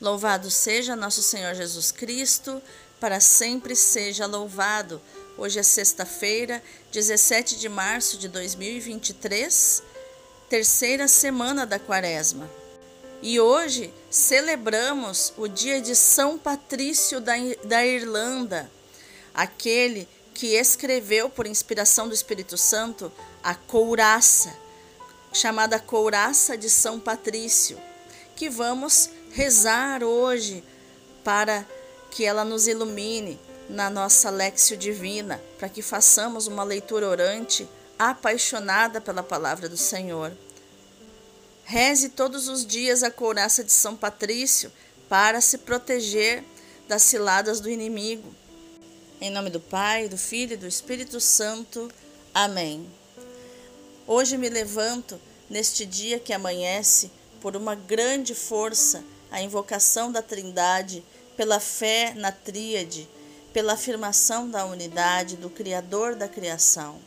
Louvado seja nosso Senhor Jesus Cristo, para sempre seja louvado. Hoje é sexta-feira, 17 de março de 2023, terceira semana da Quaresma. E hoje celebramos o dia de São Patrício da, da Irlanda, aquele que escreveu, por inspiração do Espírito Santo, a couraça, chamada Couraça de São Patrício, que vamos rezar hoje para que ela nos ilumine na nossa Lexio Divina, para que façamos uma leitura orante apaixonada pela palavra do Senhor. Reze todos os dias a couraça de São Patrício para se proteger das ciladas do inimigo. Em nome do Pai, do Filho e do Espírito Santo. Amém. Hoje me levanto neste dia que amanhece por uma grande força a invocação da Trindade, pela fé na Tríade, pela afirmação da unidade do Criador da criação.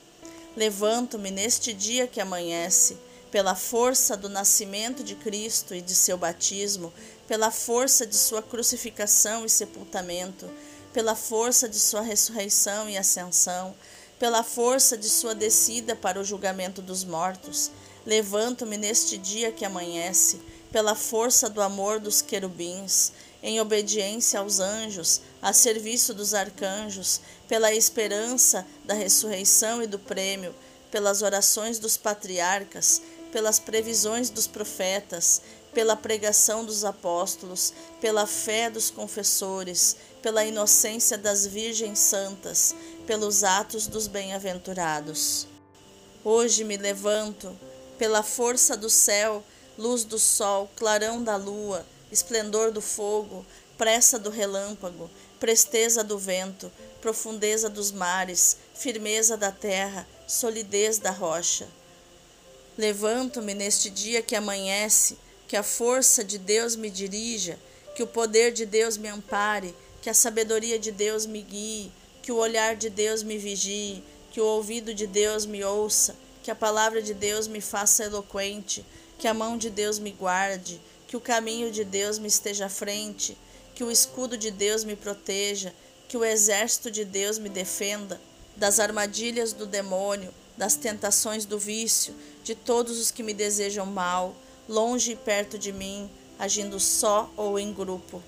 Levanto-me neste dia que amanhece, pela força do nascimento de Cristo e de seu batismo, pela força de sua crucificação e sepultamento, pela força de sua ressurreição e ascensão, pela força de sua descida para o julgamento dos mortos. Levanto-me neste dia que amanhece, pela força do amor dos querubins, em obediência aos anjos, a serviço dos arcanjos, pela esperança da ressurreição e do prêmio, pelas orações dos patriarcas, pelas previsões dos profetas, pela pregação dos apóstolos, pela fé dos confessores, pela inocência das virgens santas, pelos atos dos bem-aventurados. Hoje me levanto, pela força do céu, luz do sol, clarão da lua, esplendor do fogo, pressa do relâmpago, presteza do vento, profundeza dos mares, firmeza da terra, solidez da rocha. Levanto-me neste dia que amanhece, que a força de Deus me dirija, que o poder de Deus me ampare, que a sabedoria de Deus me guie, que o olhar de Deus me vigie, que o ouvido de Deus me ouça, que a palavra de Deus me faça eloquente, que a mão de Deus me guarde, que o caminho de Deus me esteja à frente, que o escudo de Deus me proteja, que o exército de Deus me defenda das armadilhas do demônio, das tentações do vício, de todos os que me desejam mal, longe e perto de mim, agindo só ou em grupo.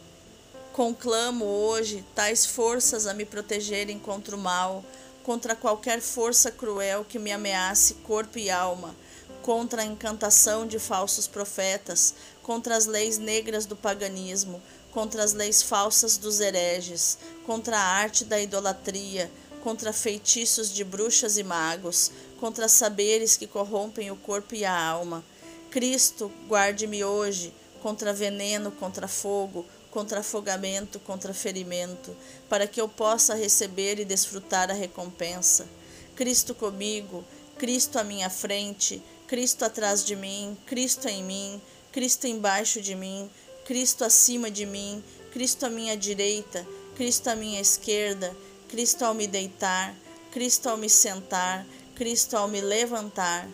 Conclamo hoje tais forças a me protegerem contra o mal, contra qualquer força cruel que me ameace corpo e alma, contra a encantação de falsos profetas, contra as leis negras do paganismo, contra as leis falsas dos hereges, contra a arte da idolatria, contra feitiços de bruxas e magos, contra saberes que corrompem o corpo e a alma. Cristo, guarde-me hoje contra veneno, contra fogo, contra afogamento, contra ferimento, para que eu possa receber e desfrutar a recompensa. Cristo comigo, Cristo à minha frente, Cristo atrás de mim, Cristo em mim, Cristo embaixo de mim, Cristo acima de mim, Cristo à minha direita, Cristo à minha esquerda, Cristo ao me deitar, Cristo ao me sentar, Cristo ao me levantar,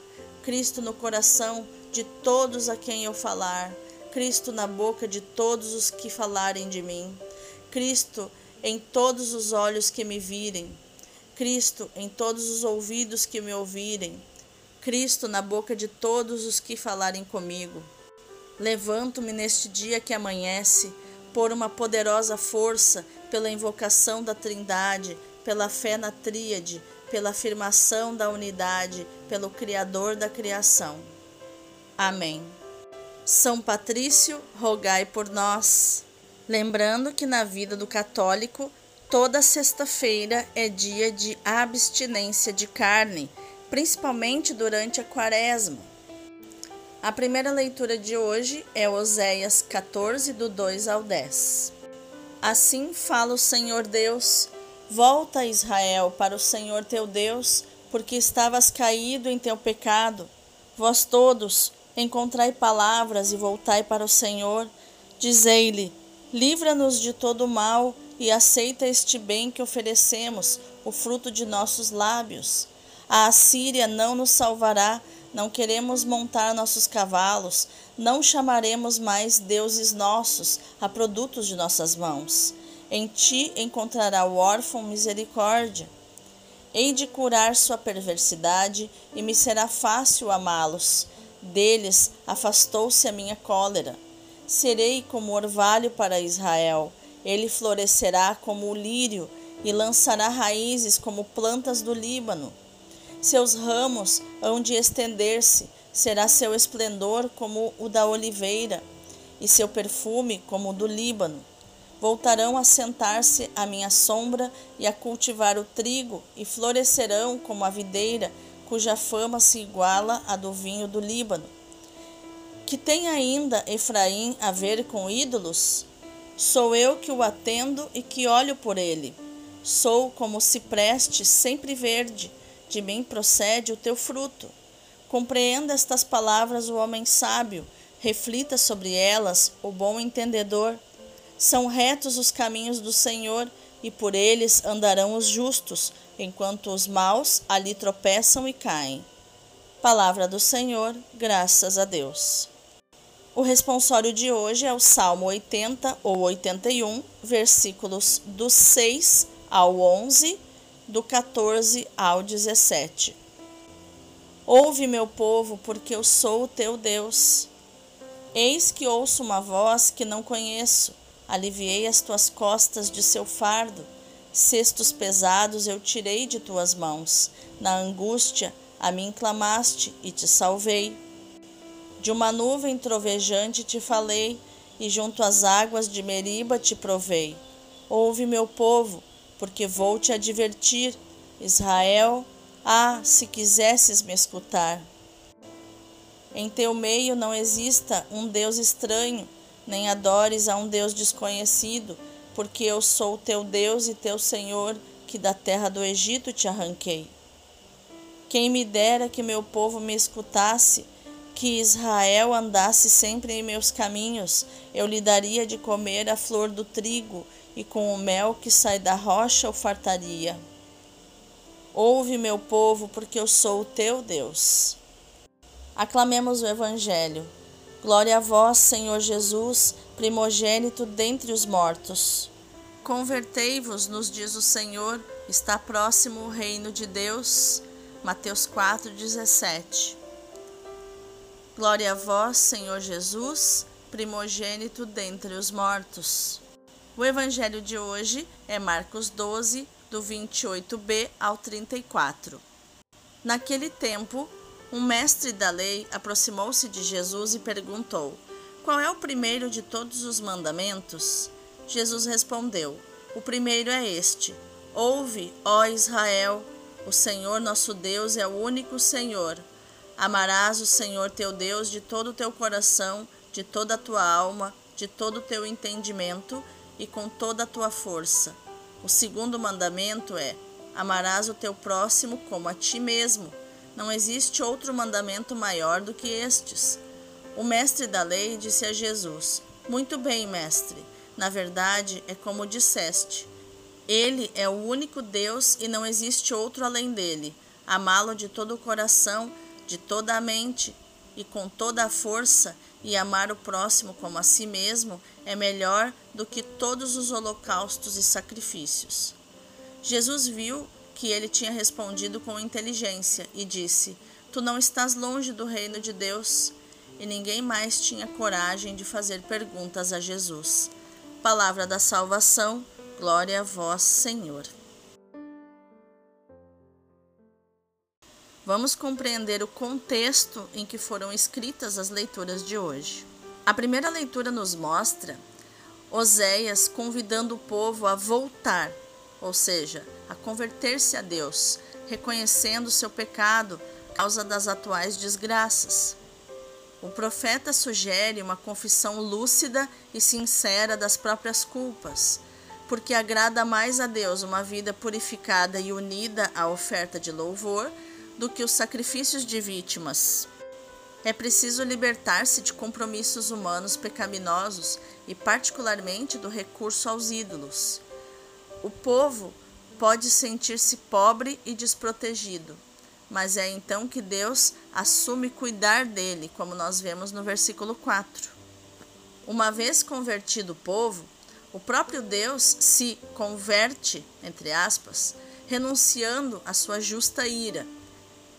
Cristo no coração de todos a quem eu falar, Cristo na boca de todos os que falarem de mim, Cristo em todos os olhos que me virem, Cristo em todos os ouvidos que me ouvirem, Cristo na boca de todos os que falarem comigo. Levanto-me neste dia que amanhece, por uma poderosa força, pela invocação da Trindade, pela fé na Tríade, pela afirmação da unidade, pelo Criador da criação. Amém. São Patrício, rogai por nós. Lembrando que na vida do católico, toda sexta-feira é dia de abstinência de carne principalmente durante a quaresma. A primeira leitura de hoje é Oséias 14, do 2 ao 10. Assim fala o Senhor Deus: Volta, Israel, para o Senhor teu Deus, porque estavas caído em teu pecado. Vós todos, encontrai palavras e voltai para o Senhor. Dizei-lhe: Livra-nos de todo o mal e aceita este bem que oferecemos, o fruto de nossos lábios. A Assíria não nos salvará, não queremos montar nossos cavalos, não chamaremos mais deuses nossos a produtos de nossas mãos. Em ti encontrará o órfão misericórdia. Hei de curar sua perversidade e me será fácil amá-los. Deles afastou-se a minha cólera. Serei como orvalho para Israel. Ele florescerá como o lírio e lançará raízes como plantas do Líbano. Seus ramos hão de estender-se, será seu esplendor como o da oliveira, e seu perfume como o do Líbano. Voltarão a sentar-se à minha sombra e a cultivar o trigo, e florescerão como a videira, cuja fama se iguala à do vinho do Líbano. Que tem ainda Efraim a ver com ídolos? Sou eu que o atendo e que olho por ele. Sou como o cipreste sempre verde, de mim procede o teu fruto. Compreenda estas palavras o homem sábio, reflita sobre elas o bom entendedor. São retos os caminhos do Senhor, e por eles andarão os justos, enquanto os maus ali tropeçam e caem. Palavra do Senhor, graças a Deus. O responsório de hoje é o Salmo 80 ou 81, versículos do 6 ao 11 do 14 ao 17. Ouve, meu povo, porque eu sou o teu Deus. Eis que ouço uma voz que não conheço. Aliviei as tuas costas de seu fardo. Cestos pesados eu tirei de tuas mãos. Na angústia a mim clamaste e te salvei. De uma nuvem trovejante te falei, e junto às águas de Meriba te provei. Ouve, meu povo, porque vou te advertir, Israel, ah, se quisesses me escutar. Em teu meio não exista um Deus estranho, nem adores a um Deus desconhecido, porque eu sou teu Deus e teu Senhor, que da terra do Egito te arranquei. Quem me dera que meu povo me escutasse, que Israel andasse sempre em meus caminhos, eu lhe daria de comer a flor do trigo e com o mel que sai da rocha o fartaria. Ouve, meu povo, porque eu sou o teu Deus. Aclamemos o Evangelho. Glória a vós, Senhor Jesus, primogênito dentre os mortos. Convertei-vos, nos diz o Senhor, está próximo o reino de Deus. Mateus 4,17. Glória a vós, Senhor Jesus, primogênito dentre os mortos. O evangelho de hoje é Marcos 12, do 28b ao 34. Naquele tempo, um mestre da lei aproximou-se de Jesus e perguntou: Qual é o primeiro de todos os mandamentos? Jesus respondeu: O primeiro é este: Ouve, ó Israel, o Senhor nosso Deus é o único Senhor. Amarás o Senhor teu Deus de todo o teu coração, de toda a tua alma, de todo o teu entendimento e com toda a tua força. O segundo mandamento é: amarás o teu próximo como a ti mesmo. Não existe outro mandamento maior do que estes. O mestre da lei disse a Jesus: Muito bem, mestre. Na verdade, é como disseste. Ele é o único Deus e não existe outro além dele. Amá-lo de todo o coração, de toda a mente e com toda a força e amar o próximo como a si mesmo é melhor do que todos os holocaustos e sacrifícios. Jesus viu que ele tinha respondido com inteligência e disse: Tu não estás longe do reino de Deus. E ninguém mais tinha coragem de fazer perguntas a Jesus. Palavra da salvação, glória a vós, Senhor. Vamos compreender o contexto em que foram escritas as leituras de hoje. A primeira leitura nos mostra Oséias convidando o povo a voltar, ou seja, a converter-se a Deus, reconhecendo seu pecado causa das atuais desgraças. O profeta sugere uma confissão lúcida e sincera das próprias culpas, porque agrada mais a Deus uma vida purificada e unida à oferta de louvor do que os sacrifícios de vítimas. É preciso libertar-se de compromissos humanos pecaminosos e, particularmente, do recurso aos ídolos. O povo pode sentir-se pobre e desprotegido, mas é então que Deus assume cuidar dele, como nós vemos no versículo 4. Uma vez convertido o povo, o próprio Deus se converte, entre aspas, renunciando à sua justa ira.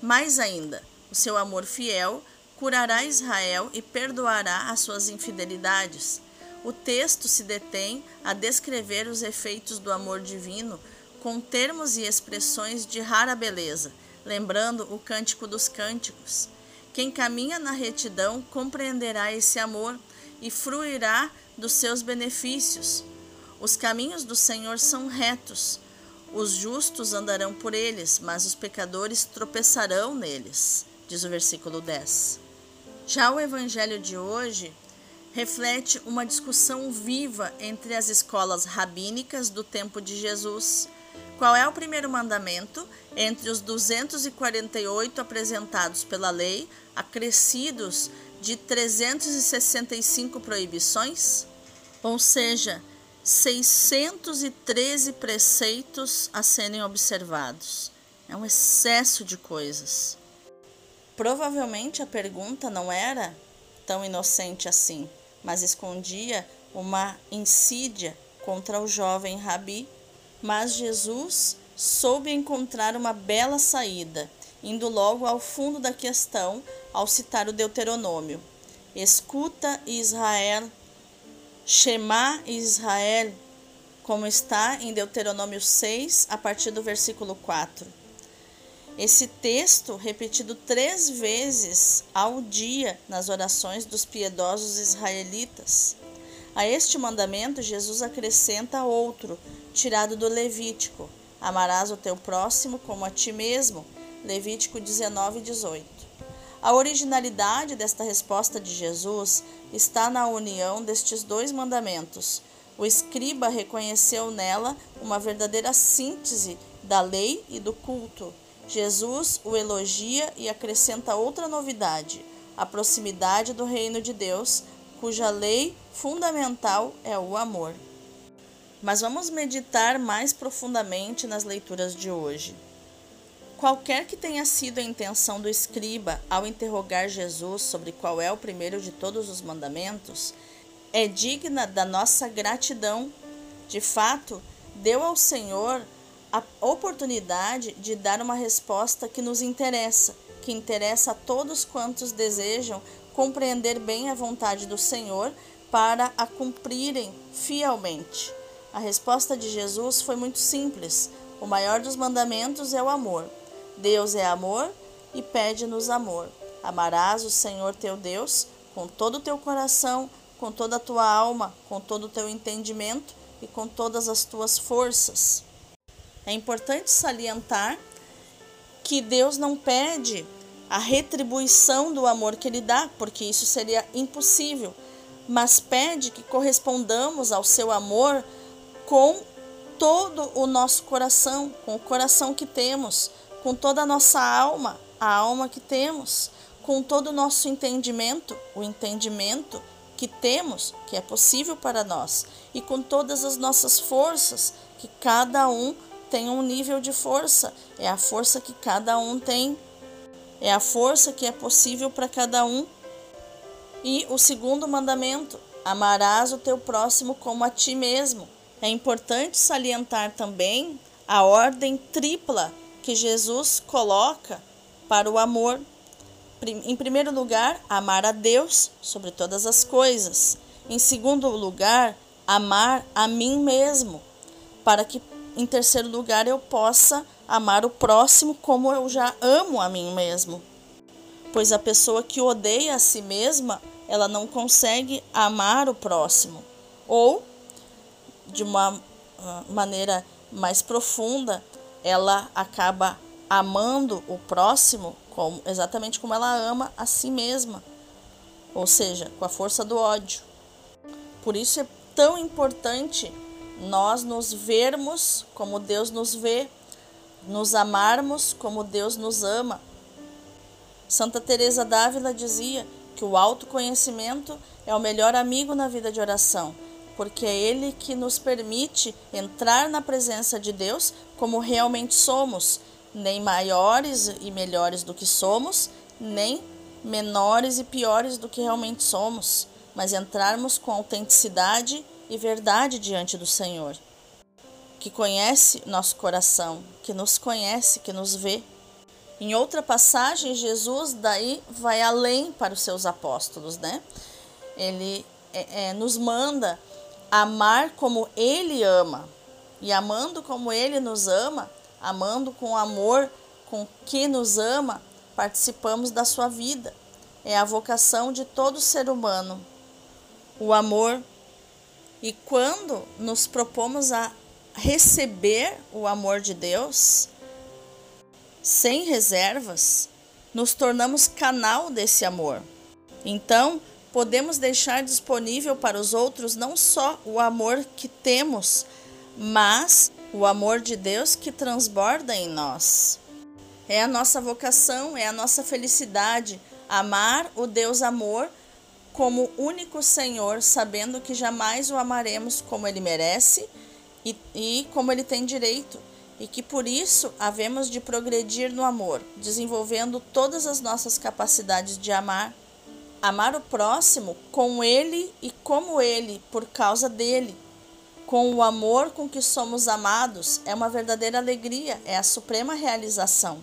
Mais ainda, o seu amor fiel curará Israel e perdoará as suas infidelidades. O texto se detém a descrever os efeitos do amor divino com termos e expressões de rara beleza, lembrando o Cântico dos Cânticos. Quem caminha na retidão compreenderá esse amor e fruirá dos seus benefícios. Os caminhos do Senhor são retos. Os justos andarão por eles, mas os pecadores tropeçarão neles, diz o versículo 10. Já o evangelho de hoje reflete uma discussão viva entre as escolas rabínicas do tempo de Jesus qual é o primeiro mandamento entre os 248 apresentados pela lei, acrescidos de 365 proibições? Ou seja, 613 preceitos a serem observados. É um excesso de coisas. Provavelmente a pergunta não era tão inocente assim, mas escondia uma insídia contra o jovem rabi mas Jesus soube encontrar uma bela saída, indo logo ao fundo da questão ao citar o Deuteronômio. Escuta, Israel, Shema Israel, como está em Deuteronômio 6, a partir do versículo 4. Esse texto, repetido três vezes ao dia nas orações dos piedosos israelitas. A este mandamento, Jesus acrescenta outro, tirado do Levítico: Amarás o teu próximo como a ti mesmo. Levítico 19, 18. A originalidade desta resposta de Jesus está na união destes dois mandamentos. O escriba reconheceu nela uma verdadeira síntese da lei e do culto. Jesus o elogia e acrescenta outra novidade: a proximidade do reino de Deus, cuja lei fundamental é o amor. Mas vamos meditar mais profundamente nas leituras de hoje. Qualquer que tenha sido a intenção do escriba ao interrogar Jesus sobre qual é o primeiro de todos os mandamentos, é digna da nossa gratidão. De fato, deu ao Senhor a oportunidade de dar uma resposta que nos interessa, que interessa a todos quantos desejam compreender bem a vontade do Senhor para a cumprirem fielmente. A resposta de Jesus foi muito simples. O maior dos mandamentos é o amor. Deus é amor e pede-nos amor. Amarás o Senhor teu Deus com todo o teu coração, com toda a tua alma, com todo o teu entendimento e com todas as tuas forças. É importante salientar que Deus não pede a retribuição do amor que Ele dá, porque isso seria impossível, mas pede que correspondamos ao seu amor com todo o nosso coração, com o coração que temos, com toda a nossa alma, a alma que temos, com todo o nosso entendimento, o entendimento que temos, que é possível para nós, e com todas as nossas forças, que cada um tem um nível de força, é a força que cada um tem, é a força que é possível para cada um. E o segundo mandamento: amarás o teu próximo como a ti mesmo. É importante salientar também a ordem tripla que Jesus coloca para o amor. Em primeiro lugar, amar a Deus sobre todas as coisas. Em segundo lugar, amar a mim mesmo, para que em terceiro lugar eu possa amar o próximo como eu já amo a mim mesmo. Pois a pessoa que odeia a si mesma, ela não consegue amar o próximo. Ou de uma ah, maneira mais profunda, ela acaba amando o próximo como, exatamente como ela ama a si mesma, ou seja, com a força do ódio. Por isso é tão importante nós nos vermos como Deus nos vê, nos amarmos como Deus nos ama. Santa Teresa d'Ávila dizia que o autoconhecimento é o melhor amigo na vida de oração porque é Ele que nos permite entrar na presença de Deus como realmente somos, nem maiores e melhores do que somos, nem menores e piores do que realmente somos, mas entrarmos com autenticidade e verdade diante do Senhor, que conhece nosso coração, que nos conhece, que nos vê. Em outra passagem, Jesus daí vai além para os seus apóstolos, né? Ele é, é, nos manda amar como Ele ama. E amando como Ele nos ama, amando com amor com que nos ama, participamos da sua vida. É a vocação de todo ser humano, o amor. E quando nos propomos a receber o amor de Deus, sem reservas, nos tornamos canal desse amor. Então, podemos deixar disponível para os outros não só o amor que temos, mas o amor de Deus que transborda em nós. É a nossa vocação, é a nossa felicidade amar o Deus amor como único Senhor, sabendo que jamais o amaremos como ele merece e, e como ele tem direito, e que por isso havemos de progredir no amor, desenvolvendo todas as nossas capacidades de amar Amar o próximo com ele e como ele, por causa dele. Com o amor com que somos amados, é uma verdadeira alegria, é a suprema realização.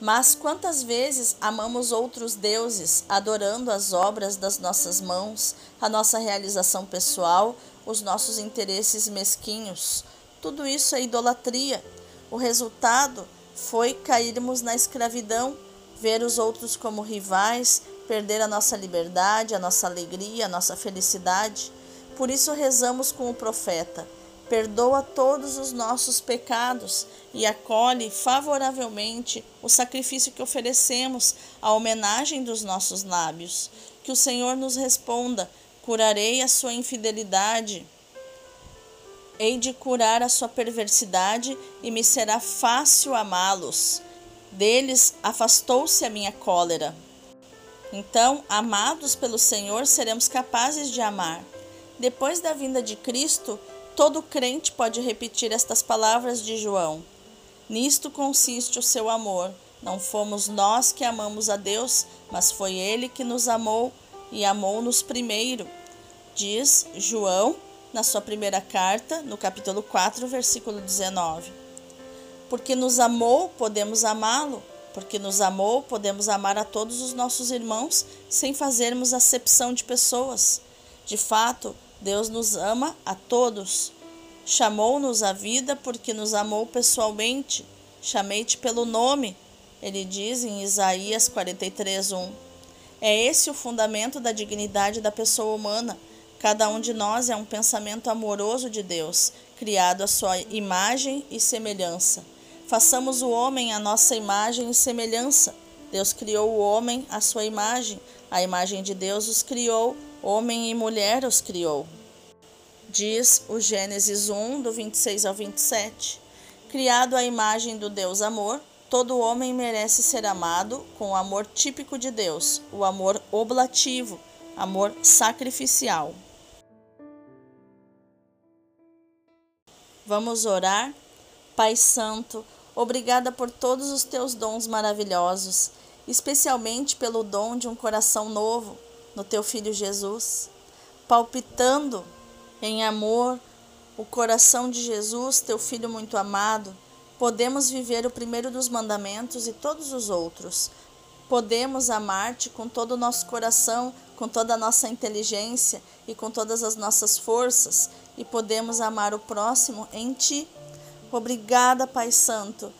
Mas quantas vezes amamos outros deuses, adorando as obras das nossas mãos, a nossa realização pessoal, os nossos interesses mesquinhos? Tudo isso é idolatria. O resultado foi cairmos na escravidão, ver os outros como rivais, perder a nossa liberdade, a nossa alegria, a nossa felicidade. Por isso rezamos com o profeta: perdoa todos os nossos pecados e acolhe favoravelmente o sacrifício que oferecemos, a homenagem dos nossos lábios. Que o Senhor nos responda: curarei a sua infidelidade. Hei de curar a sua perversidade e me será fácil amá-los. Deles afastou-se a minha cólera. Então, amados pelo Senhor, seremos capazes de amar. Depois da vinda de Cristo, todo crente pode repetir estas palavras de João: Nisto consiste o seu amor. Não fomos nós que amamos a Deus, mas foi Ele que nos amou e amou-nos primeiro. Diz João na sua primeira carta, no capítulo 4, versículo 19. Porque nos amou, podemos amá-lo porque nos amou, podemos amar a todos os nossos irmãos sem fazermos acepção de pessoas. De fato, Deus nos ama a todos. Chamou-nos à vida porque nos amou pessoalmente. Chamei-te pelo nome, ele diz em Isaías 43:1. É esse o fundamento da dignidade da pessoa humana. Cada um de nós é um pensamento amoroso de Deus, criado à sua imagem e semelhança. Façamos o homem a nossa imagem e semelhança. Deus criou o homem à sua imagem. A imagem de Deus os criou, homem e mulher os criou. Diz o Gênesis 1, do 26 ao 27. Criado à imagem do Deus amor, todo homem merece ser amado com o amor típico de Deus, o amor oblativo, amor sacrificial. Vamos orar? Pai Santo, Obrigada por todos os teus dons maravilhosos, especialmente pelo dom de um coração novo no teu filho Jesus, palpitando em amor o coração de Jesus, teu filho muito amado. Podemos viver o primeiro dos mandamentos e todos os outros. Podemos amar-te com todo o nosso coração, com toda a nossa inteligência e com todas as nossas forças, e podemos amar o próximo em ti Obrigada, Pai Santo,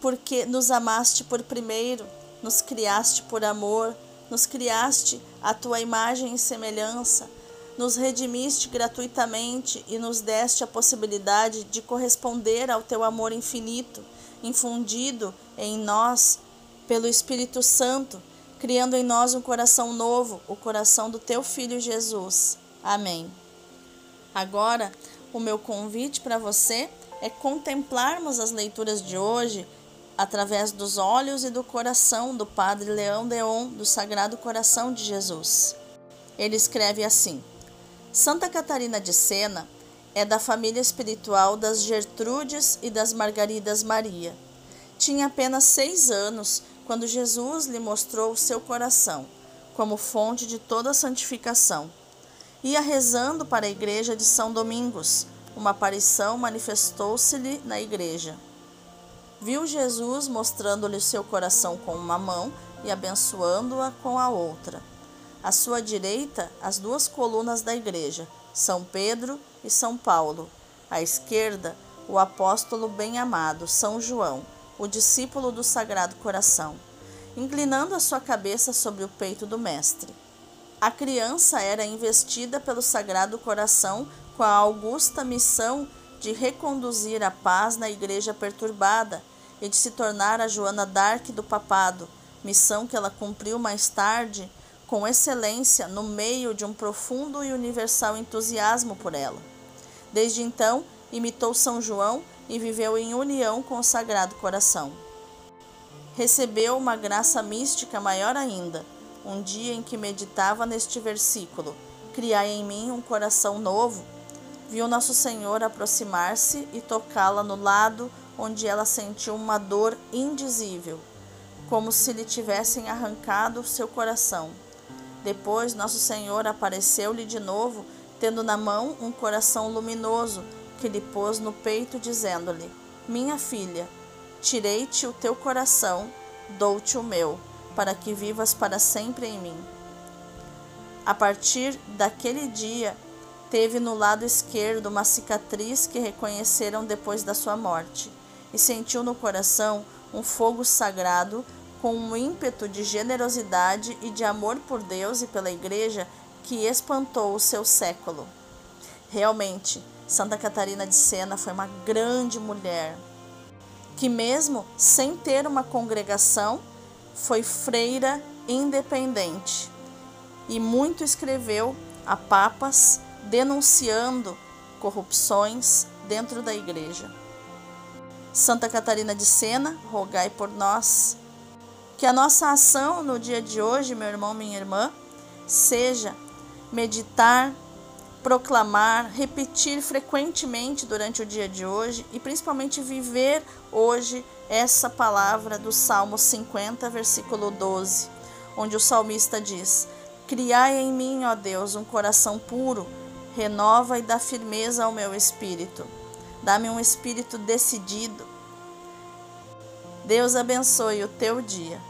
porque nos amaste por primeiro, nos criaste por amor, nos criaste à tua imagem e semelhança, nos redimiste gratuitamente e nos deste a possibilidade de corresponder ao teu amor infinito, infundido em nós pelo Espírito Santo, criando em nós um coração novo, o coração do teu filho Jesus. Amém. Agora, o meu convite para você é contemplarmos as leituras de hoje através dos olhos e do coração do Padre Leão Deon do Sagrado Coração de Jesus. Ele escreve assim: Santa Catarina de Sena é da família espiritual das Gertrudes e das Margaridas Maria. Tinha apenas seis anos quando Jesus lhe mostrou o seu coração como fonte de toda santificação. Ia rezando para a igreja de São Domingos. Uma aparição manifestou-se-lhe na igreja. Viu Jesus mostrando-lhe seu coração com uma mão e abençoando-a com a outra. À sua direita, as duas colunas da igreja, São Pedro e São Paulo. À esquerda, o apóstolo bem-amado, São João, o discípulo do Sagrado Coração, inclinando a sua cabeça sobre o peito do Mestre. A criança era investida pelo Sagrado Coração com a augusta missão de reconduzir a paz na igreja perturbada e de se tornar a Joana d'Arc do papado, missão que ela cumpriu mais tarde com excelência no meio de um profundo e universal entusiasmo por ela. Desde então, imitou São João e viveu em união com o Sagrado Coração. Recebeu uma graça mística maior ainda, um dia em que meditava neste versículo: Criai em mim um coração novo. Viu Nosso Senhor aproximar-se e tocá-la no lado onde ela sentiu uma dor indizível, como se lhe tivessem arrancado seu coração. Depois, Nosso Senhor apareceu-lhe de novo, tendo na mão um coração luminoso que lhe pôs no peito, dizendo-lhe: Minha filha, tirei-te o teu coração, dou-te o meu para que vivas para sempre em mim. A partir daquele dia, teve no lado esquerdo uma cicatriz que reconheceram depois da sua morte, e sentiu no coração um fogo sagrado com um ímpeto de generosidade e de amor por Deus e pela Igreja que espantou o seu século. Realmente, Santa Catarina de Sena foi uma grande mulher, que, mesmo sem ter uma congregação, foi freira independente e muito escreveu a papas denunciando corrupções dentro da igreja. Santa Catarina de Sena, rogai por nós. Que a nossa ação no dia de hoje, meu irmão, minha irmã, seja meditar, proclamar, repetir frequentemente durante o dia de hoje e principalmente viver hoje essa palavra do Salmo 50, versículo 12, onde o salmista diz: Criai em mim, ó Deus, um coração puro, renova e dá firmeza ao meu espírito. Dá-me um espírito decidido. Deus abençoe o teu dia.